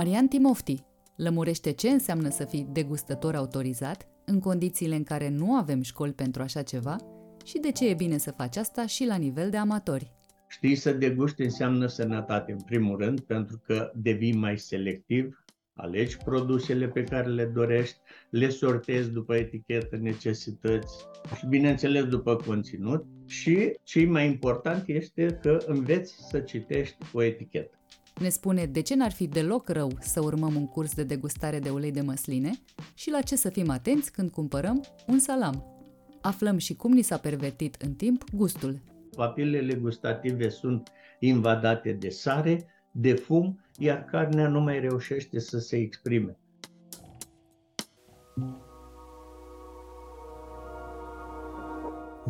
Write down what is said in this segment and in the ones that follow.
Marian Timofti lămurește ce înseamnă să fii degustător autorizat în condițiile în care nu avem școli pentru așa ceva și de ce e bine să faci asta și la nivel de amatori. Știi, să degusti înseamnă sănătate, în primul rând, pentru că devii mai selectiv, alegi produsele pe care le dorești, le sortezi după etichetă, necesități și, bineînțeles, după conținut. Și, ce mai important este că înveți să citești o etichetă. Ne spune de ce n-ar fi deloc rău să urmăm un curs de degustare de ulei de măsline și la ce să fim atenți când cumpărăm un salam. Aflăm și cum ni s-a pervertit în timp gustul. Papilele gustative sunt invadate de sare, de fum, iar carnea nu mai reușește să se exprime.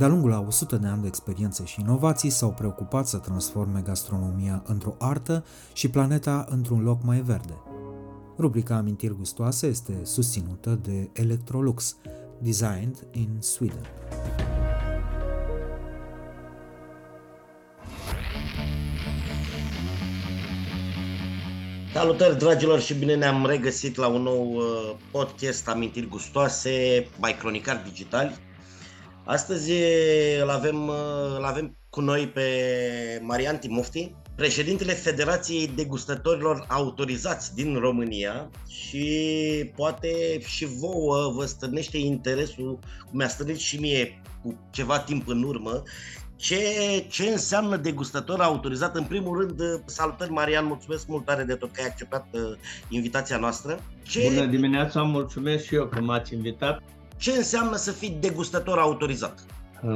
De-a lungul a 100 de ani de experiențe și inovații s-au preocupat să transforme gastronomia într-o artă și planeta într-un loc mai verde. Rubrica Amintiri gustoase este susținută de Electrolux, designed in Sweden. Salutări dragilor și bine ne-am regăsit la un nou uh, podcast Amintiri gustoase, mai cronicar digitali. Astăzi îl avem, îl avem cu noi pe Marian Timofti, președintele Federației Degustătorilor Autorizați din România și poate și vouă vă stârnește interesul, cum mi-a stârnit și mie cu ceva timp în urmă, ce, ce înseamnă degustător autorizat? În primul rând, salutări Marian, mulțumesc mult tare de tot că ai acceptat uh, invitația noastră. Ce... Bună dimineața, mulțumesc și eu că m-ați invitat ce înseamnă să fii degustător autorizat?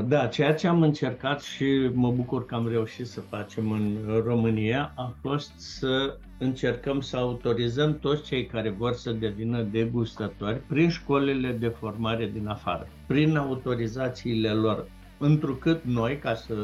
Da, ceea ce am încercat și mă bucur că am reușit să facem în România a fost să încercăm să autorizăm toți cei care vor să devină degustatori prin școlile de formare din afară, prin autorizațiile lor. Întrucât noi, ca să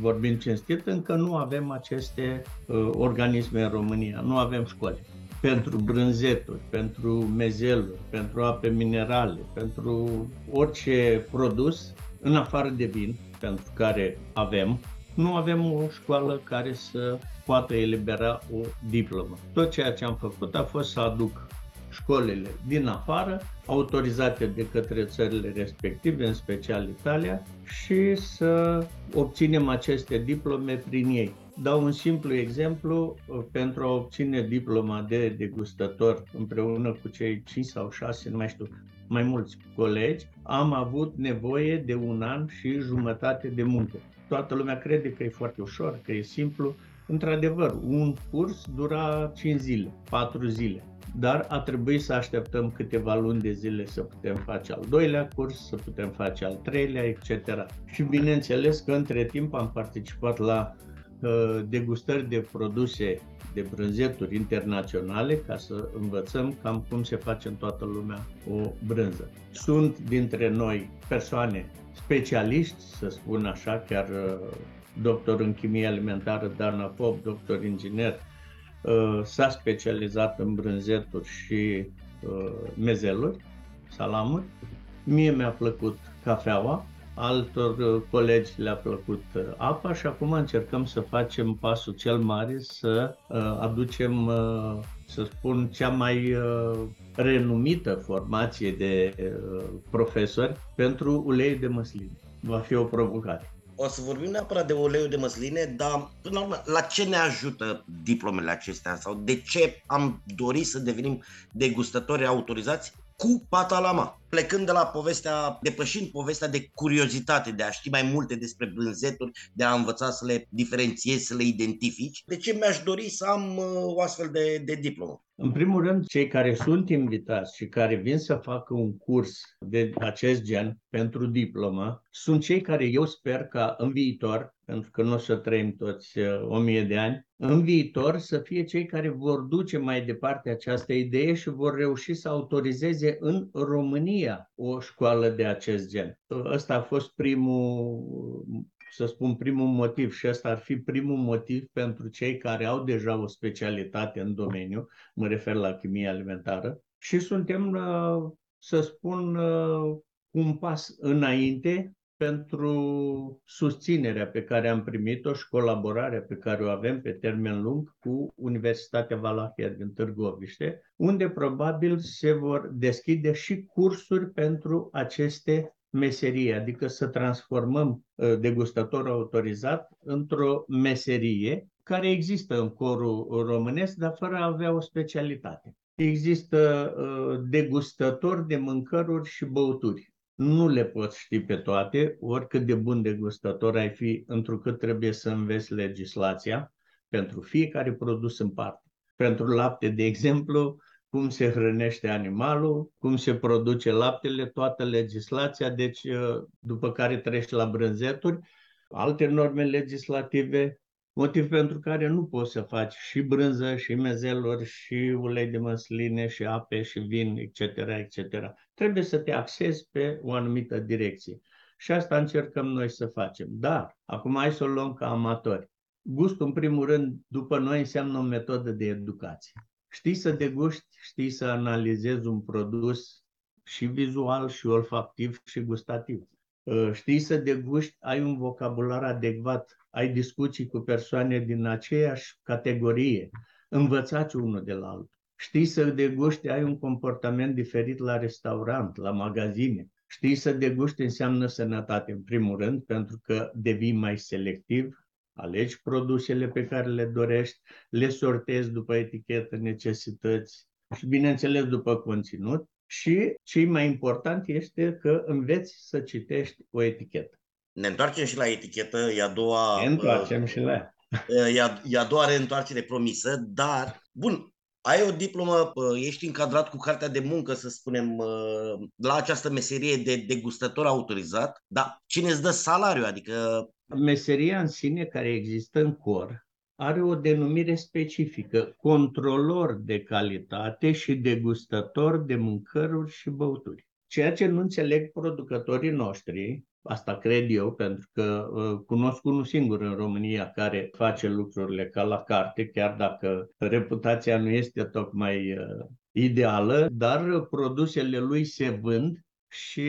vorbim cinstit, încă nu avem aceste uh, organisme în România, nu avem școli pentru brânzeturi, pentru mezeluri, pentru ape minerale, pentru orice produs, în afară de vin, pentru care avem, nu avem o școală care să poată elibera o diplomă. Tot ceea ce am făcut a fost să aduc școlile din afară, autorizate de către țările respective, în special Italia, și să obținem aceste diplome prin ei. Dau un simplu exemplu, pentru a obține diploma de degustător împreună cu cei 5 sau 6, nu mai știu, mai mulți colegi, am avut nevoie de un an și jumătate de muncă. Toată lumea crede că e foarte ușor, că e simplu. Într-adevăr, un curs dura 5 zile, 4 zile, dar a trebuit să așteptăm câteva luni de zile să putem face al doilea curs, să putem face al treilea, etc. Și bineînțeles că între timp am participat la degustări de produse de brânzeturi internaționale ca să învățăm cam cum se face în toată lumea o brânză. Sunt dintre noi persoane specialiști, să spun așa, chiar uh, doctor în chimie alimentară Dana Pop, doctor inginer, uh, s-a specializat în brânzeturi și uh, mezeluri, salamuri. Mie mi-a plăcut cafeaua, altor uh, colegi le-a plăcut uh, apa și acum încercăm să facem pasul cel mare, să uh, aducem, să spun, cea mai renumită formație de profesori pentru ulei de măsline. Va fi o provocare. o să vorbim neapărat de uleiul de măsline, dar până la urmă, la ce ne ajută diplomele acestea sau de ce am dorit să devenim degustători autorizați cu patalama. Plecând de la povestea, depășind povestea de curiozitate, de a ști mai multe despre brânzeturi, de a învăța să le diferențiezi, să le identifici, de ce mi-aș dori să am uh, o astfel de, de diplomă? În primul rând, cei care sunt invitați și care vin să facă un curs de acest gen pentru diplomă sunt cei care eu sper ca în viitor, pentru că nu o să trăim toți uh, o mie de ani, în viitor să fie cei care vor duce mai departe această idee și vor reuși să autorizeze în România o școală de acest gen. Ăsta a fost primul să spun primul motiv și ăsta ar fi primul motiv pentru cei care au deja o specialitate în domeniu, mă refer la chimie alimentară, și suntem, uh, să spun, uh, un pas înainte pentru susținerea pe care am primit-o și colaborarea pe care o avem pe termen lung cu Universitatea Valahia din Târgoviște, unde probabil se vor deschide și cursuri pentru aceste meserie, adică să transformăm uh, degustatorul autorizat într-o meserie care există în corul românesc, dar fără a avea o specialitate. Există uh, degustători de mâncăruri și băuturi. Nu le poți ști pe toate, oricât de bun degustător ai fi, întrucât trebuie să înveți legislația pentru fiecare produs în parte. Pentru lapte, de exemplu, cum se hrănește animalul, cum se produce laptele, toată legislația, deci uh, după care treci la brânzeturi, alte norme legislative, motiv pentru care nu poți să faci și brânză, și mezeluri, și ulei de măsline, și ape, și vin, etc., etc. Trebuie să te axezi pe o anumită direcție. Și asta încercăm noi să facem. Dar, acum hai să o luăm ca amatori. Gustul, în primul rând, după noi înseamnă o metodă de educație. Știi să deguști, știi să analizezi un produs și vizual, și olfactiv, și gustativ. Uh, știi să deguști, ai un vocabular adecvat, ai discuții cu persoane din aceeași categorie, învățați unul de la altul. Știi să deguști, ai un comportament diferit la restaurant, la magazine. Știi să deguști înseamnă sănătate, în primul rând, pentru că devii mai selectiv, alegi produsele pe care le dorești, le sortezi după etichetă, necesități și, bineînțeles, după conținut. Și cei mai important este că înveți să citești o etichetă. Ne întoarcem și la etichetă, e a doua... Ne întoarcem uh, și la ea. E a, e a doua reîntoarcere promisă, dar, bun, ai o diplomă, ești încadrat cu cartea de muncă, să spunem, la această meserie de degustător autorizat, dar cine îți dă salariu? Adică meseria în sine care există în cor are o denumire specifică, controlor de calitate și degustător de mâncăruri și băuturi. Ceea ce nu înțeleg producătorii noștri, asta cred eu, pentru că uh, cunosc unul singur în România care face lucrurile ca la carte, chiar dacă reputația nu este tocmai uh, ideală, dar produsele lui se vând și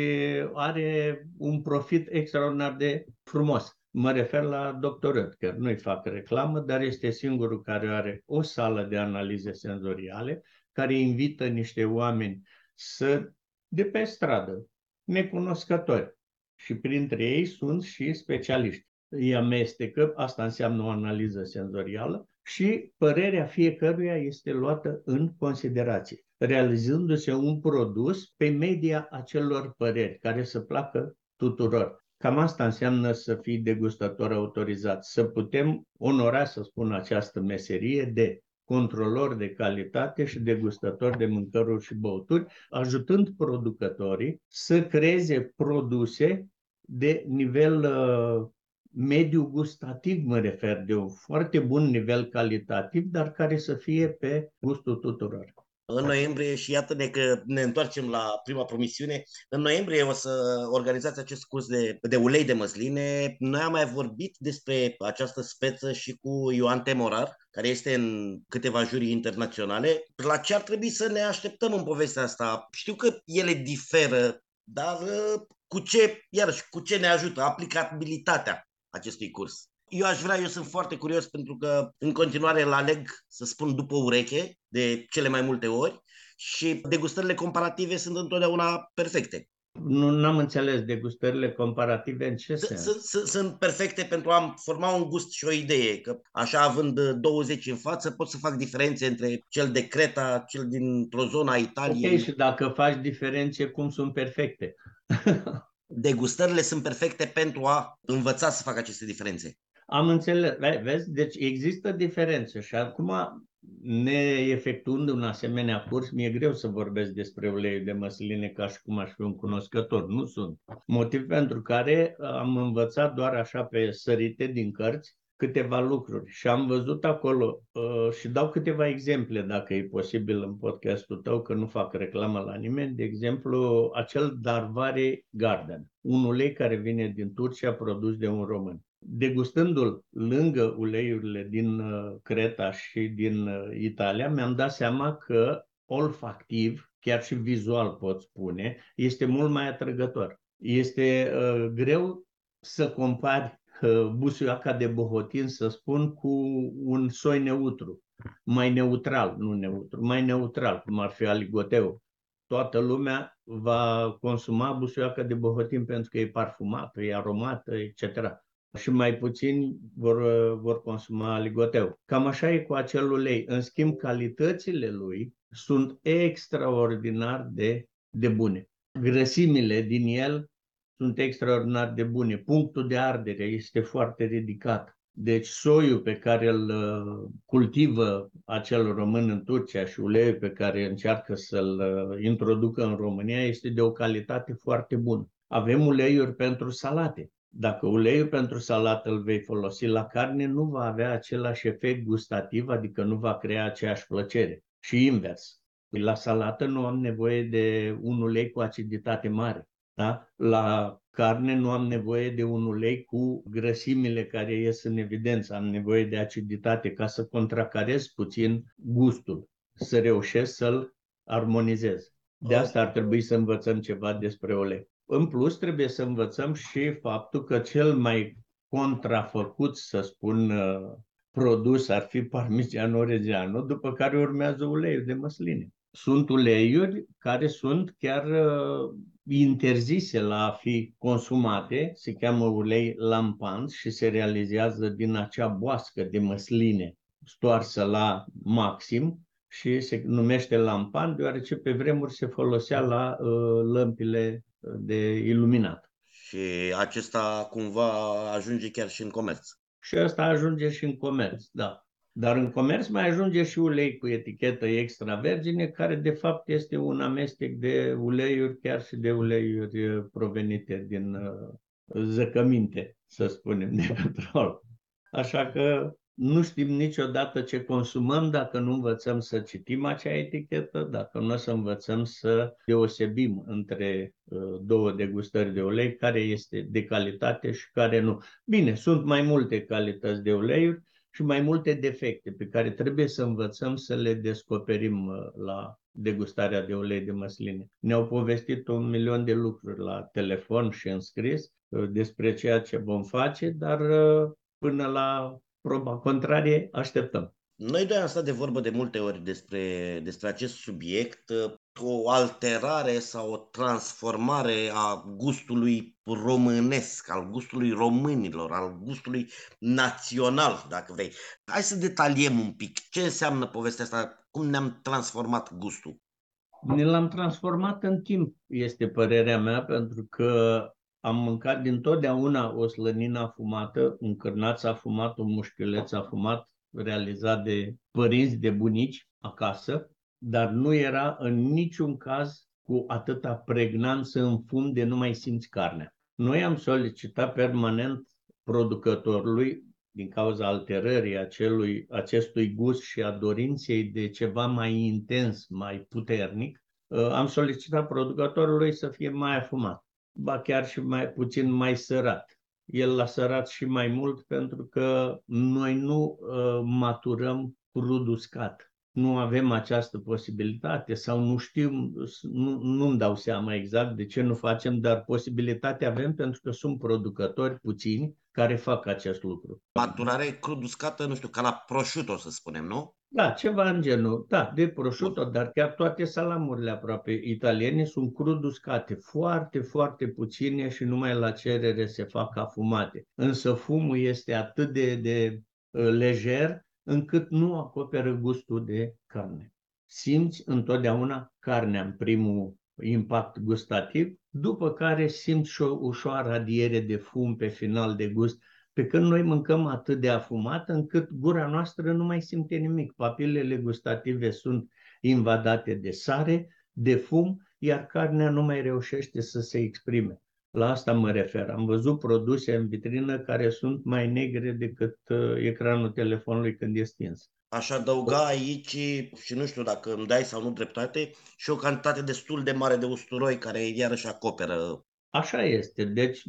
are un profit extraordinar de frumos. Mă refer la Dr. Röttger, nu-i fac reclamă, dar este singurul care are o sală de analize senzoriale, care invită niște oameni să, de pe stradă, necunoscători. Și printre ei sunt și specialiști. Îi amestecă, asta înseamnă o analiză senzorială, și părerea fiecăruia este luată în considerație, realizându-se un produs pe media acelor păreri care să placă tuturor. Cam asta înseamnă să fii degustator autorizat, să putem onora, să spun, această meserie de controlor de calitate și degustator de mâncăruri și băuturi, ajutând producătorii să creeze produse de nivel uh, mediu gustativ, mă refer, de un foarte bun nivel calitativ, dar care să fie pe gustul tuturor în noiembrie și iată-ne că ne întoarcem la prima promisiune. În noiembrie o să organizați acest curs de, de ulei de măsline. Noi am mai vorbit despre această speță și cu Ioan Temorar, care este în câteva jurii internaționale. La ce ar trebui să ne așteptăm în povestea asta? Știu că ele diferă, dar uh, cu ce, iarăși, cu ce ne ajută aplicabilitatea acestui curs? Eu aș vrea, eu sunt foarte curios pentru că în continuare îl aleg, să spun, după ureche, de cele mai multe ori și degustările comparative sunt întotdeauna perfecte. Nu am înțeles degustările comparative în ce sens? Sunt, sunt perfecte pentru a forma un gust și o idee, că așa având 20 în față pot să fac diferențe între cel de Creta, cel dintr-o zonă a Italiei. Ok, și dacă faci diferențe, cum sunt perfecte? Degustările sunt perfecte pentru a învăța să facă aceste diferențe. Am înțeles, vezi? Deci există diferențe și acum neefectuând un asemenea curs, mi-e greu să vorbesc despre uleiul de măsline ca și cum aș fi un cunoscător. Nu sunt. Motiv pentru care am învățat doar așa pe sărite din cărți câteva lucruri și am văzut acolo uh, și dau câteva exemple dacă e posibil în podcastul tău, că nu fac reclamă la nimeni, de exemplu acel Darvare Garden, un ulei care vine din Turcia produs de un român degustându-l lângă uleiurile din uh, Creta și din uh, Italia, mi-am dat seama că olfactiv, chiar și vizual pot spune, este mult mai atrăgător. Este uh, greu să compari uh, busuiaca de bohotin, să spun, cu un soi neutru, mai neutral, nu neutru, mai neutral, cum ar fi aligoteu. Toată lumea va consuma busuiaca de bohotin pentru că e parfumată, e aromată, etc și mai puțini vor, vor consuma ligoteu. Cam așa e cu acel ulei. În schimb, calitățile lui sunt extraordinar de, de bune. Grăsimile din el sunt extraordinar de bune. Punctul de ardere este foarte ridicat. Deci soiul pe care îl uh, cultivă acel român în Turcia și uleiul pe care încearcă să-l uh, introducă în România este de o calitate foarte bună. Avem uleiuri pentru salate. Dacă uleiul pentru salată îl vei folosi la carne, nu va avea același efect gustativ, adică nu va crea aceeași plăcere. Și invers. La salată nu am nevoie de un ulei cu aciditate mare. Da? La carne nu am nevoie de un ulei cu grăsimile care ies în evidență. Am nevoie de aciditate ca să contracarez puțin gustul, să reușesc să-l armonizez. De asta ar trebui să învățăm ceva despre ulei. În plus, trebuie să învățăm și faptul că cel mai contrafăcut, să spun, uh, produs ar fi parmigiano reggiano, după care urmează uleiul de măsline. Sunt uleiuri care sunt chiar uh, interzise la a fi consumate, se cheamă ulei lampant și se realizează din acea boască de măsline stoarsă la maxim și se numește lampan deoarece pe vremuri se folosea la uh, lămpile de iluminat. Și acesta cumva ajunge chiar și în comerț. Și asta ajunge și în comerț, da. Dar în comerț mai ajunge și ulei cu etichetă extra vergine, care de fapt este un amestec de uleiuri, chiar și de uleiuri provenite din uh, zăcăminte, să spunem, de petrol. Așa că nu știm niciodată ce consumăm dacă nu învățăm să citim acea etichetă, dacă nu o să învățăm să deosebim între uh, două degustări de ulei, care este de calitate și care nu. Bine, sunt mai multe calități de uleiuri și mai multe defecte pe care trebuie să învățăm să le descoperim uh, la degustarea de ulei de măsline. Ne-au povestit un milion de lucruri la telefon și în scris uh, despre ceea ce vom face, dar până la proba contrarie, așteptăm. Noi doi am stat de vorbă de multe ori despre, despre acest subiect, o alterare sau o transformare a gustului românesc, al gustului românilor, al gustului național, dacă vrei. Hai să detaliem un pic ce înseamnă povestea asta, cum ne-am transformat gustul. Ne l-am transformat în timp, este părerea mea, pentru că am mâncat din totdeauna o slănină afumată, un cârnaț afumat, un mușchiuleț afumat, realizat de părinți, de bunici acasă, dar nu era în niciun caz cu atâta pregnanță în fum de nu mai simți carnea. Noi am solicitat permanent producătorului, din cauza alterării acelui, acestui gust și a dorinței de ceva mai intens, mai puternic, uh, am solicitat producătorului să fie mai afumat ba chiar și mai puțin mai sărat. El l-a sărat și mai mult pentru că noi nu uh, maturăm crud uscat. Nu avem această posibilitate sau nu știm, nu, nu-mi dau seama exact de ce nu facem, dar posibilitatea avem pentru că sunt producători puțini care fac acest lucru. Maturare crud uscată, nu știu, ca la prosciutto, să spunem, nu? Da, ceva în genul, da, de prosciutto, dar chiar toate salamurile aproape italiene sunt crud uscate, foarte, foarte puține și numai la cerere se fac afumate. Însă fumul este atât de, de uh, lejer încât nu acoperă gustul de carne. Simți întotdeauna carnea în primul impact gustativ, după care simți și o ușoară adiere de fum pe final de gust, pe când noi mâncăm atât de afumat încât gura noastră nu mai simte nimic. Papilele gustative sunt invadate de sare, de fum, iar carnea nu mai reușește să se exprime. La asta mă refer. Am văzut produse în vitrină care sunt mai negre decât uh, ecranul telefonului când e stins. Aș adăuga aici, și nu știu dacă îmi dai sau nu dreptate, și o cantitate destul de mare de usturoi care iarăși acoperă. Așa este. Deci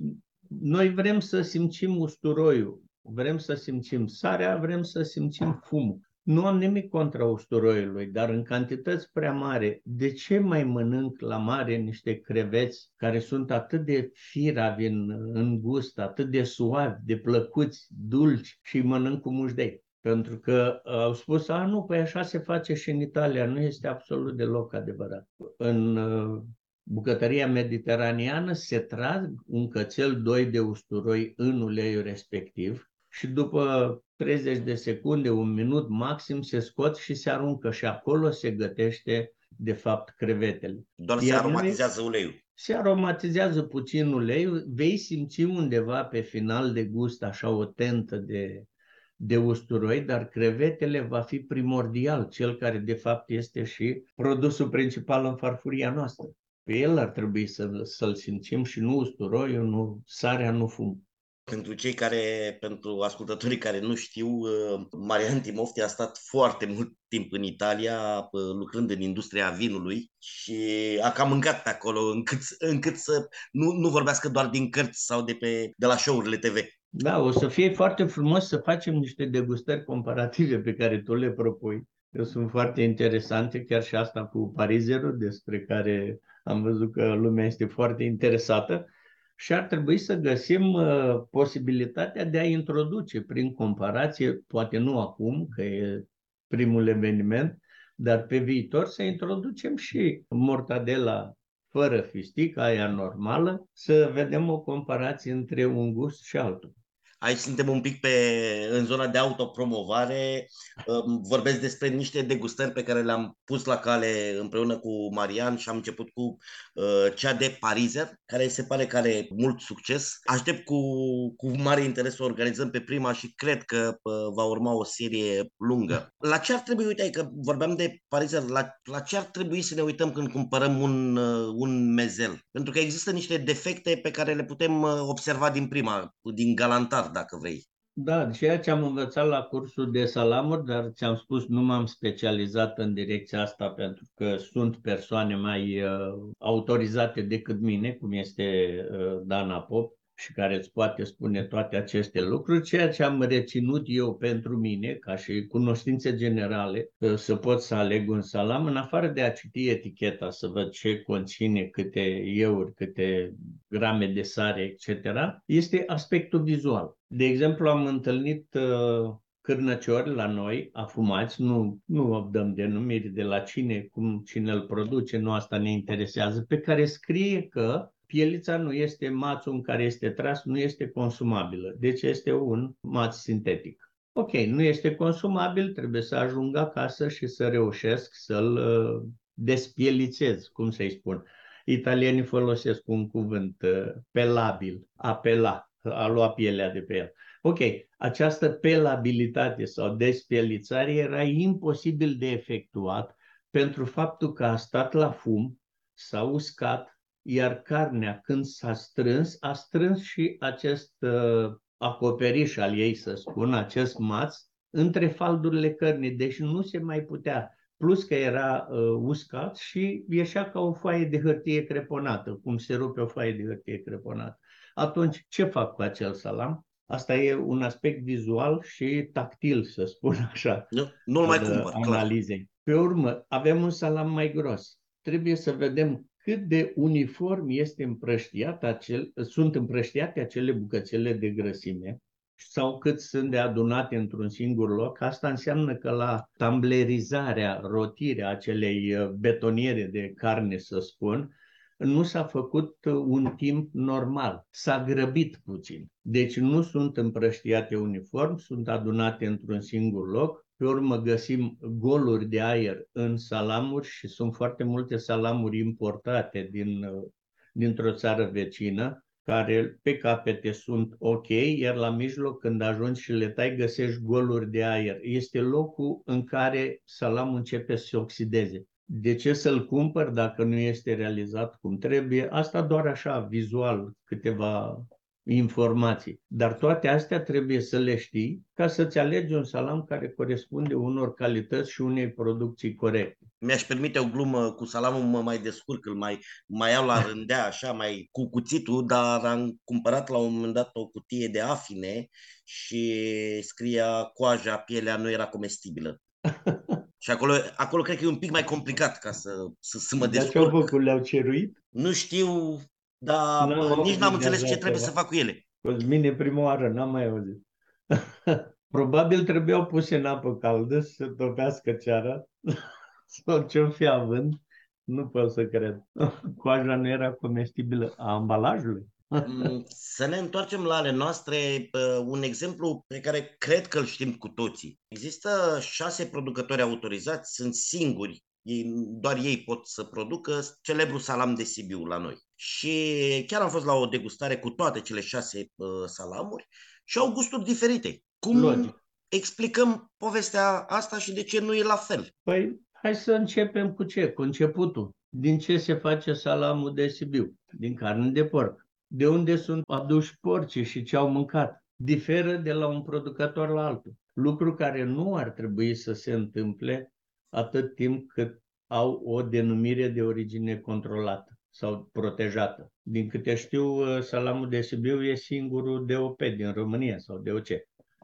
noi vrem să simțim usturoiul, vrem să simțim sarea, vrem să simțim fumul. Nu am nimic contra usturoiului, dar în cantități prea mari, de ce mai mănânc la mare niște creveți care sunt atât de firavi în, în gust, atât de suavi, de plăcuți, dulci și mănânc cu mușdei? Pentru că au spus, a, nu, păi așa se face și în Italia. Nu este absolut deloc adevărat. În uh, bucătăria mediteraneană se trag un cățel, doi de usturoi în uleiul respectiv și după 30 de secunde, un minut maxim, se scot și se aruncă și acolo se gătește de fapt crevetele. Doar Iar se aromatizează uleiul. Se aromatizează puțin uleiul, vei simți undeva pe final de gust așa o tentă de, de usturoi, dar crevetele va fi primordial, cel care de fapt este și produsul principal în farfuria noastră. Pe el ar trebui să, să-l simțim și nu usturoiul, nu sarea, nu fum. Pentru cei care, pentru ascultătorii care nu știu, uh, Marian Timofti a stat foarte mult timp în Italia, uh, lucrând în industria vinului și a cam mâncat pe acolo încât, încât să nu, nu vorbească doar din cărți sau de, pe, de la show-urile TV. Da, o să fie foarte frumos să facem niște degustări comparative pe care tu le propui. Eu sunt foarte interesante, chiar și asta cu parizerul, despre care am văzut că lumea este foarte interesată și ar trebui să găsim uh, posibilitatea de a introduce prin comparație, poate nu acum, că e primul eveniment, dar pe viitor să introducem și mortadela fără fistic, aia normală, să vedem o comparație între un gust și altul. Aici suntem un pic pe, în zona de autopromovare. Vorbesc despre niște degustări pe care le-am pus la cale împreună cu Marian și am început cu uh, cea de Pariser, care se pare că are mult succes. Aștept cu, cu mare interes să o organizăm pe prima și cred că uh, va urma o serie lungă. La ce ar trebui, uite, că vorbeam de Pariser, la, la ce ar trebui să ne uităm când cumpărăm un, uh, un mezel? Pentru că există niște defecte pe care le putem observa din prima, din galantar dacă vrei. Da, ceea ce am învățat la cursul de salamuri, dar ți-am spus, nu m-am specializat în direcția asta pentru că sunt persoane mai uh, autorizate decât mine, cum este uh, Dana Pop, și care îți poate spune toate aceste lucruri, ceea ce am reținut eu pentru mine, ca și cunoștințe generale, să pot să aleg un salam, în afară de a citi eticheta, să văd ce conține, câte euri, câte grame de sare, etc., este aspectul vizual. De exemplu, am întâlnit uh, cârnăciori la noi, afumați, nu, nu dăm denumiri de la cine, cum cine îl produce, nu asta ne interesează, pe care scrie că pielița nu este mațul în care este tras, nu este consumabilă. Deci este un maț sintetic. Ok, nu este consumabil, trebuie să ajung acasă și să reușesc să-l uh, despielițez, cum să-i spun. Italienii folosesc un cuvânt uh, pelabil, apela, a lua pielea de pe el. Ok, această pelabilitate sau despielițare era imposibil de efectuat pentru faptul că a stat la fum, s-a uscat, iar carnea, când s-a strâns, a strâns și acest uh, acoperiș al ei, să spun, acest maț, între faldurile cărnii, deci nu se mai putea. Plus că era uh, uscat și ieșea ca o foaie de hârtie creponată, cum se rupe o foaie de hârtie creponată. Atunci, ce fac cu acel salam? Asta e un aspect vizual și tactil, să spun așa. Nu, nu mai cumpăr, analizei. Pe urmă, avem un salam mai gros. Trebuie să vedem cât de uniform este împrăștiat acel, sunt împrăștiate acele bucățele de grăsime sau cât sunt de adunate într-un singur loc, asta înseamnă că la tamblerizarea, rotirea acelei uh, betoniere de carne, să spun, nu s-a făcut uh, un timp normal. S-a grăbit puțin. Deci nu sunt împrăștiate uniform, sunt adunate într-un singur loc. Pe urmă găsim goluri de aer în salamuri și sunt foarte multe salamuri importate din, uh, dintr-o țară vecină care pe capete sunt ok, iar la mijloc, când ajungi și le tai, găsești goluri de aer. Este locul în care salamul începe să se oxideze. De ce să-l cumpăr dacă nu este realizat cum trebuie? Asta doar așa, vizual, câteva informații. Dar toate astea trebuie să le știi ca să-ți alegi un salam care corespunde unor calități și unei producții corecte. Mi-aș permite o glumă cu salamul, mă mai descurc, îl mai, mai iau la rândea, așa, mai cu cuțitul, dar am cumpărat la un moment dat o cutie de afine și scria coaja, pielea nu era comestibilă. Și acolo, acolo cred că e un pic mai complicat ca să, să, să mă descurc. Dar ce au făcut? Le-au ceruit? Nu știu, dar no, nici n-am înțeles ce trebuie să fac cu ele. Cosmine, prima oară, n-am mai auzit. Probabil trebuiau puse în apă caldă să topească ceara sau ce-o fi având. Nu pot să cred. Coaja nu era comestibilă a ambalajului. Mm, să ne întoarcem la ale noastre. Un exemplu pe care cred că îl știm cu toții. Există șase producători autorizați, sunt singuri ei, doar ei pot să producă celebrul salam de Sibiu la noi. Și chiar am fost la o degustare cu toate cele șase uh, salamuri și au gusturi diferite. Cum Logic. explicăm povestea asta și de ce nu e la fel? Păi, hai să începem cu ce? Cu începutul. Din ce se face salamul de Sibiu? Din carne de porc. De unde sunt aduși porcii și ce au mâncat? Diferă de la un producător la altul. Lucru care nu ar trebui să se întâmple atât timp cât au o denumire de origine controlată sau protejată. Din câte știu, uh, salamul de Sibiu e singurul DOP din România sau DOC.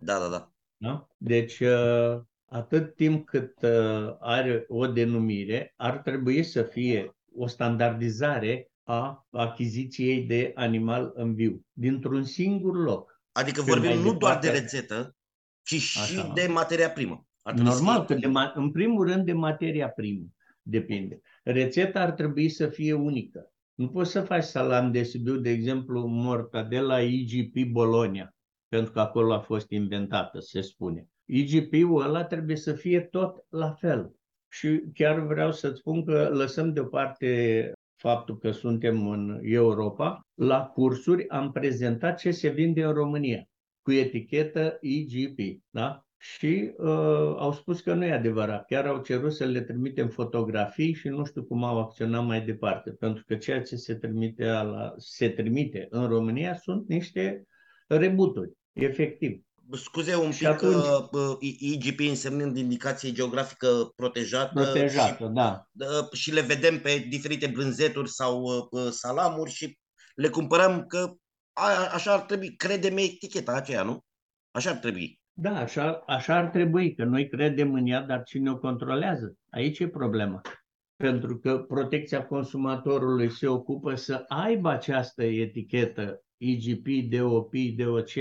Da, da, da. da? Deci, uh, atât timp cât uh, are o denumire, ar trebui să fie o standardizare a achiziției de animal în viu, dintr-un singur loc. Adică vorbim nu doar de rețetă, ci și Așa. de materia primă. Normal, că de, în primul rând de materia primă depinde. Rețeta ar trebui să fie unică. Nu poți să faci salam de Sibiu, de exemplu, mortadela IGP Bologna, pentru că acolo a fost inventată, se spune. IGP-ul ăla trebuie să fie tot la fel. Și chiar vreau să-ți spun că lăsăm deoparte faptul că suntem în Europa. La cursuri am prezentat ce se vinde în România cu etichetă IGP. Da? Și uh, au spus că nu e adevărat. Chiar au cerut să le trimitem fotografii și nu știu cum au acționat mai departe, pentru că ceea ce se trimite, la, se trimite în România sunt niște rebuturi, efectiv. Scuze un pic, atunci, uh, IGP însemnând indicație geografică protejată, protejată și, da. Uh, și le vedem pe diferite brânzeturi sau uh, salamuri și le cumpărăm că a, așa ar trebui, crede-mi eticheta aceea, nu? Așa ar trebui. Da, așa, așa ar trebui, că noi credem în ea, dar cine o controlează? Aici e problema. Pentru că protecția consumatorului se ocupă să aibă această etichetă IGP, DOP, DOC,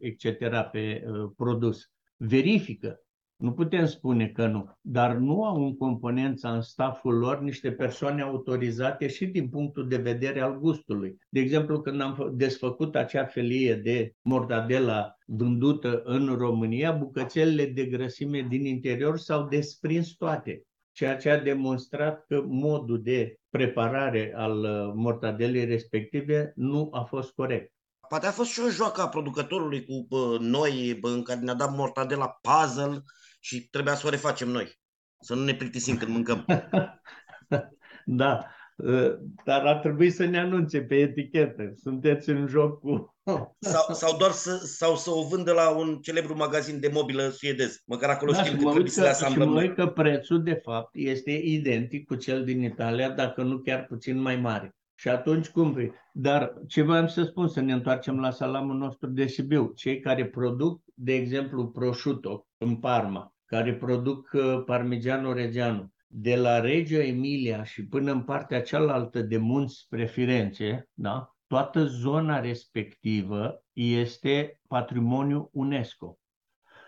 etc. pe uh, produs. Verifică nu putem spune că nu, dar nu au în componența în staful lor niște persoane autorizate și din punctul de vedere al gustului. De exemplu, când am desfăcut acea felie de mortadela vândută în România, bucățelele de grăsime din interior s-au desprins toate, ceea ce a demonstrat că modul de preparare al uh, mortadelei respective nu a fost corect. Poate a fost și o joacă a producătorului cu bă, noi, bă, în care ne-a dat mortadela puzzle și trebuia să o refacem noi. Să nu ne plictisim când mâncăm. da, ă, dar ar trebui să ne anunțe pe etichetă. Sunteți în joc cu... sau, sau doar să, sau să o vândă la un celebru magazin de mobilă suedez. Măcar acolo da, știm că trebuie să le asamblăm noi. că prețul, de fapt, este identic cu cel din Italia, dacă nu chiar puțin mai mare. Și atunci cumpri. Dar ce vreau să spun, să ne întoarcem la salamul nostru de Sibiu. Cei care produc, de exemplu, prosciutto în Parma, care produc uh, Parmigiano Reggiano. De la Reggio Emilia și până în partea cealaltă de munți spre Firenze, da? toată zona respectivă este patrimoniu UNESCO.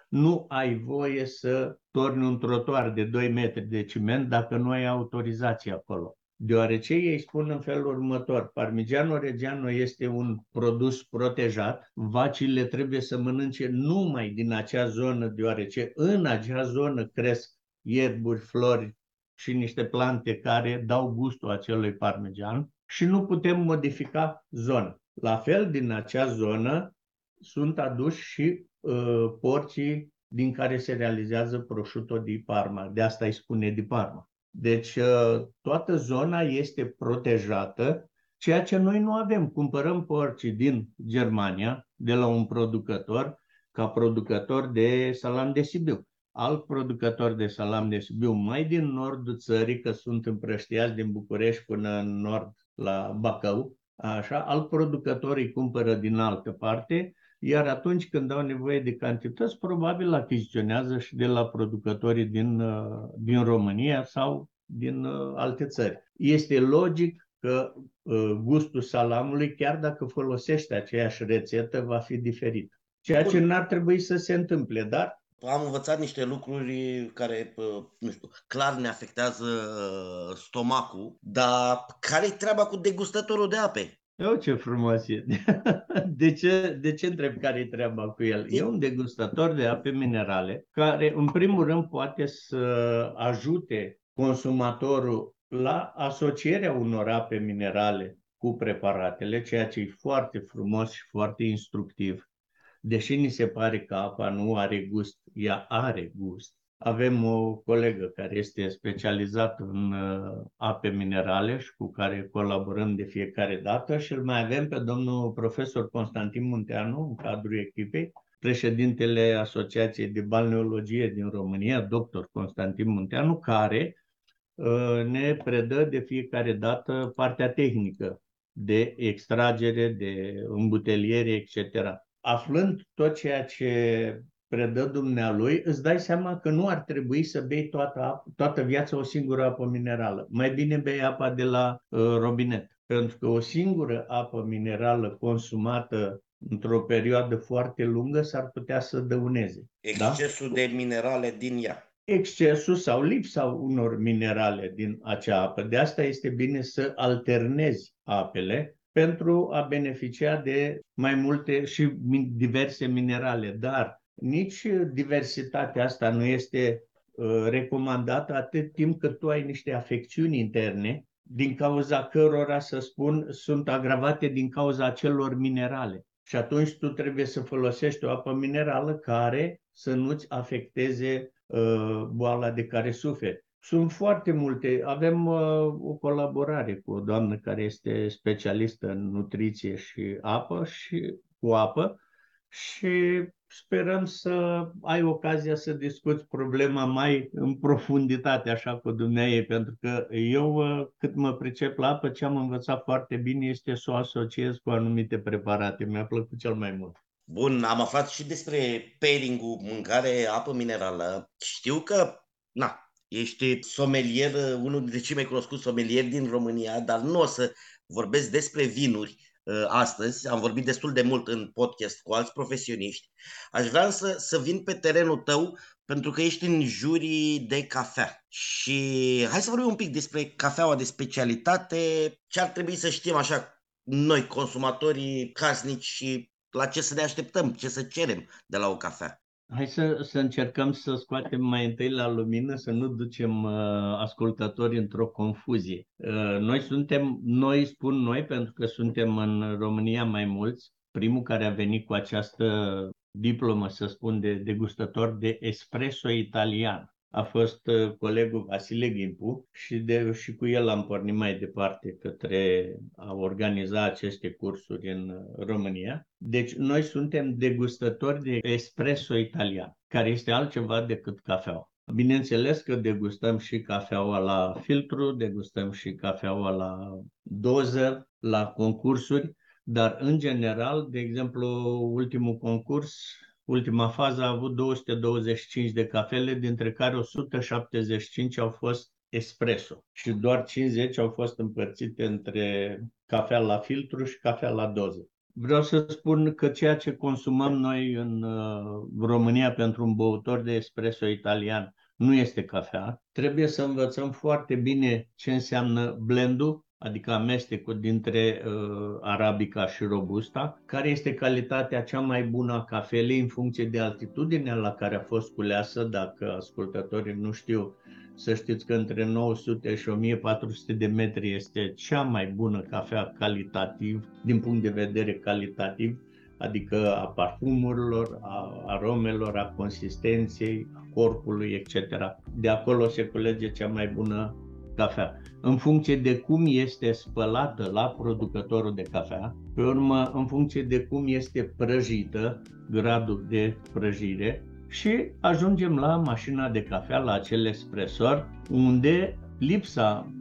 Nu ai voie să torni un trotuar de 2 metri de ciment dacă nu ai autorizație acolo. Deoarece ei spun în felul următor, Parmigiano Reggiano este un produs protejat, vacile trebuie să mănânce numai din acea zonă, deoarece în acea zonă cresc ierburi, flori și niște plante care dau gustul acelui parmigian și nu putem modifica zona. La fel, din acea zonă sunt aduși și uh, porcii din care se realizează prosciutto di Parma. De asta îi spune di Parma. Deci uh, toată zona este protejată, ceea ce noi nu avem. Cumpărăm porcii din Germania, de la un producător, ca producător de salam de Sibiu. Alt producător de salam de Sibiu, mai din nordul țării, că sunt împrăștiați din București până în nord la Bacău, așa, alt producător îi cumpără din altă parte, iar atunci când au nevoie de cantități, probabil achiziționează și de la producătorii din, uh, din România sau din uh, alte țări. Este logic că uh, gustul salamului, chiar dacă folosește aceeași rețetă, va fi diferit. Ceea ce n-ar trebui să se întâmple, dar am învățat niște lucruri care, nu știu, clar ne afectează stomacul, dar care-i treaba cu degustătorul de ape? Eu ce frumos e. De ce, de ce întreb care e treaba cu el? E un degustator de ape minerale care, în primul rând, poate să ajute consumatorul la asocierea unor ape minerale cu preparatele, ceea ce e foarte frumos și foarte instructiv. Deși ni se pare că apa nu are gust, ea are gust. Avem o colegă care este specializată în uh, ape minerale și cu care colaborăm de fiecare dată și îl mai avem pe domnul profesor Constantin Munteanu în cadrul echipei, președintele Asociației de Balneologie din România, doctor Constantin Munteanu, care uh, ne predă de fiecare dată partea tehnică de extragere, de îmbuteliere, etc. Aflând tot ceea ce predă dumnealui, îți dai seama că nu ar trebui să bei toată, toată viața o singură apă minerală. Mai bine bei apa de la uh, robinet. Pentru că o singură apă minerală consumată într-o perioadă foarte lungă s-ar putea să dăuneze. Da? Excesul da? de minerale din ea. Excesul sau lipsa unor minerale din acea apă. De asta este bine să alternezi apele pentru a beneficia de mai multe și diverse minerale. Dar nici diversitatea asta nu este uh, recomandată atât timp cât tu ai niște afecțiuni interne, din cauza cărora, să spun, sunt agravate din cauza acelor minerale. Și atunci tu trebuie să folosești o apă minerală care să nu-ți afecteze uh, boala de care suferi. Sunt foarte multe. Avem uh, o colaborare cu o doamnă care este specialistă în nutriție și apă și cu apă și sperăm să ai ocazia să discuți problema mai în profunditate, așa cu dumneai, pentru că eu, uh, cât mă pricep la apă, ce am învățat foarte bine este să o asociez cu anumite preparate. Mi-a plăcut cel mai mult. Bun, am aflat și despre pairing mâncare, apă minerală. Știu că, na, ești somelier, unul dintre cei mai cunoscuți somelieri din România, dar nu o să vorbesc despre vinuri, Uh, astăzi, am vorbit destul de mult în podcast cu alți profesioniști, aș vrea să, să vin pe terenul tău pentru că ești în jurii de cafea. Și hai să vorbim un pic despre cafeaua de specialitate, ce ar trebui să știm așa noi, consumatorii casnici și la ce să ne așteptăm, ce să cerem de la o cafea. Hai să, să încercăm să scoatem mai întâi la lumină, să nu ducem uh, ascultătorii într-o confuzie. Uh, noi suntem, noi spun noi pentru că suntem în România mai mulți, primul care a venit cu această diplomă, să spun, de degustător de espresso italian a fost uh, colegul Vasile Gimpu și, de, și cu el am pornit mai departe către a organiza aceste cursuri în uh, România. Deci noi suntem degustători de espresso italian, care este altceva decât cafeaua. Bineînțeles că degustăm și cafeaua la filtru, degustăm și cafeaua la doză, la concursuri, dar în general, de exemplu, ultimul concurs Ultima fază a avut 225 de cafele, dintre care 175 au fost espresso și doar 50 au fost împărțite între cafea la filtru și cafea la doză. Vreau să spun că ceea ce consumăm noi în uh, România pentru un băutor de espresso italian nu este cafea. Trebuie să învățăm foarte bine ce înseamnă blendul, adică amestecul dintre uh, arabica și robusta, care este calitatea cea mai bună a cafelei în funcție de altitudinea la care a fost culeasă, dacă ascultătorii nu știu, să știți că între 900 și 1400 de metri este cea mai bună cafea calitativ, din punct de vedere calitativ, adică a parfumurilor, a aromelor, a consistenței, a corpului, etc. De acolo se culege cea mai bună cafea. În funcție de cum este spălată la producătorul de cafea, pe urmă în funcție de cum este prăjită, gradul de prăjire și ajungem la mașina de cafea, la acel espresor, unde lipsa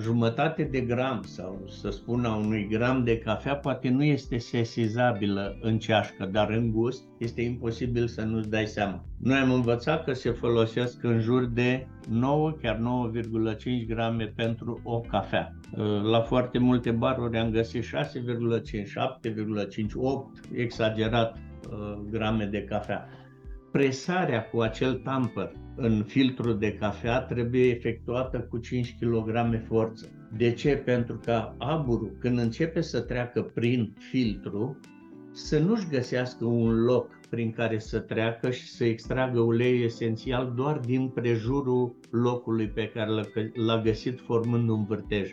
jumătate de gram sau să spun a unui gram de cafea poate nu este sesizabilă în ceașcă, dar în gust este imposibil să nu-ți dai seama. Noi am învățat că se folosesc în jur de 9, chiar 9,5 grame pentru o cafea. La foarte multe baruri am găsit 6,5, 7,5, 8, exagerat uh, grame de cafea presarea cu acel tamper în filtru de cafea trebuie efectuată cu 5 kg forță. De ce? Pentru că aburul, când începe să treacă prin filtru, să nu-și găsească un loc prin care să treacă și să extragă uleiul esențial doar din prejurul locului pe care l-a găsit formând un vârtej.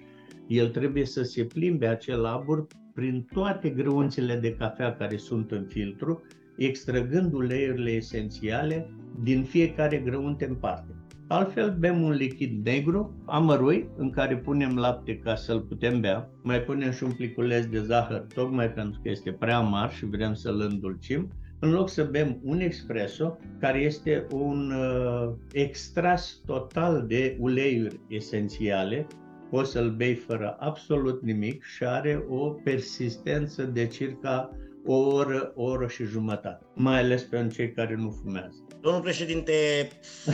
El trebuie să se plimbe acel abur prin toate grăunțile de cafea care sunt în filtru extrăgând uleiurile esențiale din fiecare grăunte în parte. Altfel bem un lichid negru, amărui, în care punem lapte ca să-l putem bea, mai punem și un pliculeț de zahăr, tocmai pentru că este prea amar și vrem să-l îndulcim, în loc să bem un espresso, care este un uh, extras total de uleiuri esențiale, poți să-l bei fără absolut nimic și are o persistență de circa o oră, o oră și jumătate, mai ales pentru cei care nu fumează. Domnul președinte,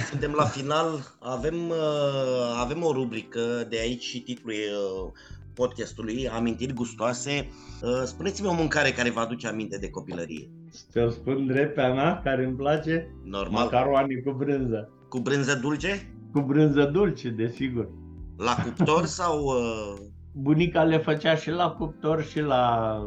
suntem la final, avem, uh, avem o rubrică de aici și titlul uh, podcastului, Amintiri gustoase. Uh, spuneți-mi o mâncare care vă aduce aminte de copilărie. Să spun drept mea, care îmi place, Normal. macaroane cu brânză. Cu brânză dulce? Cu brânză dulce, desigur. La cuptor sau... Bunica le făcea și la cuptor și la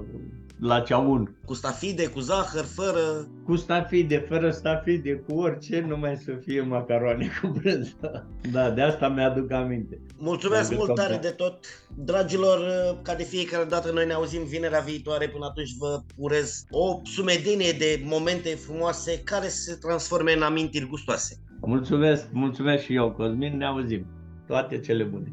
la ceaun. Cu stafide, cu zahăr, fără... Cu stafide, fără stafide, cu orice, numai să fie macaroane cu brânză. Da, de asta mi-aduc aminte. Mulțumesc mult tare de tot. Dragilor, ca de fiecare dată noi ne auzim vinerea viitoare, până atunci vă urez o sumedenie de momente frumoase care se transforme în amintiri gustoase. Mulțumesc, mulțumesc și eu, Cosmin, ne auzim. Toate cele bune.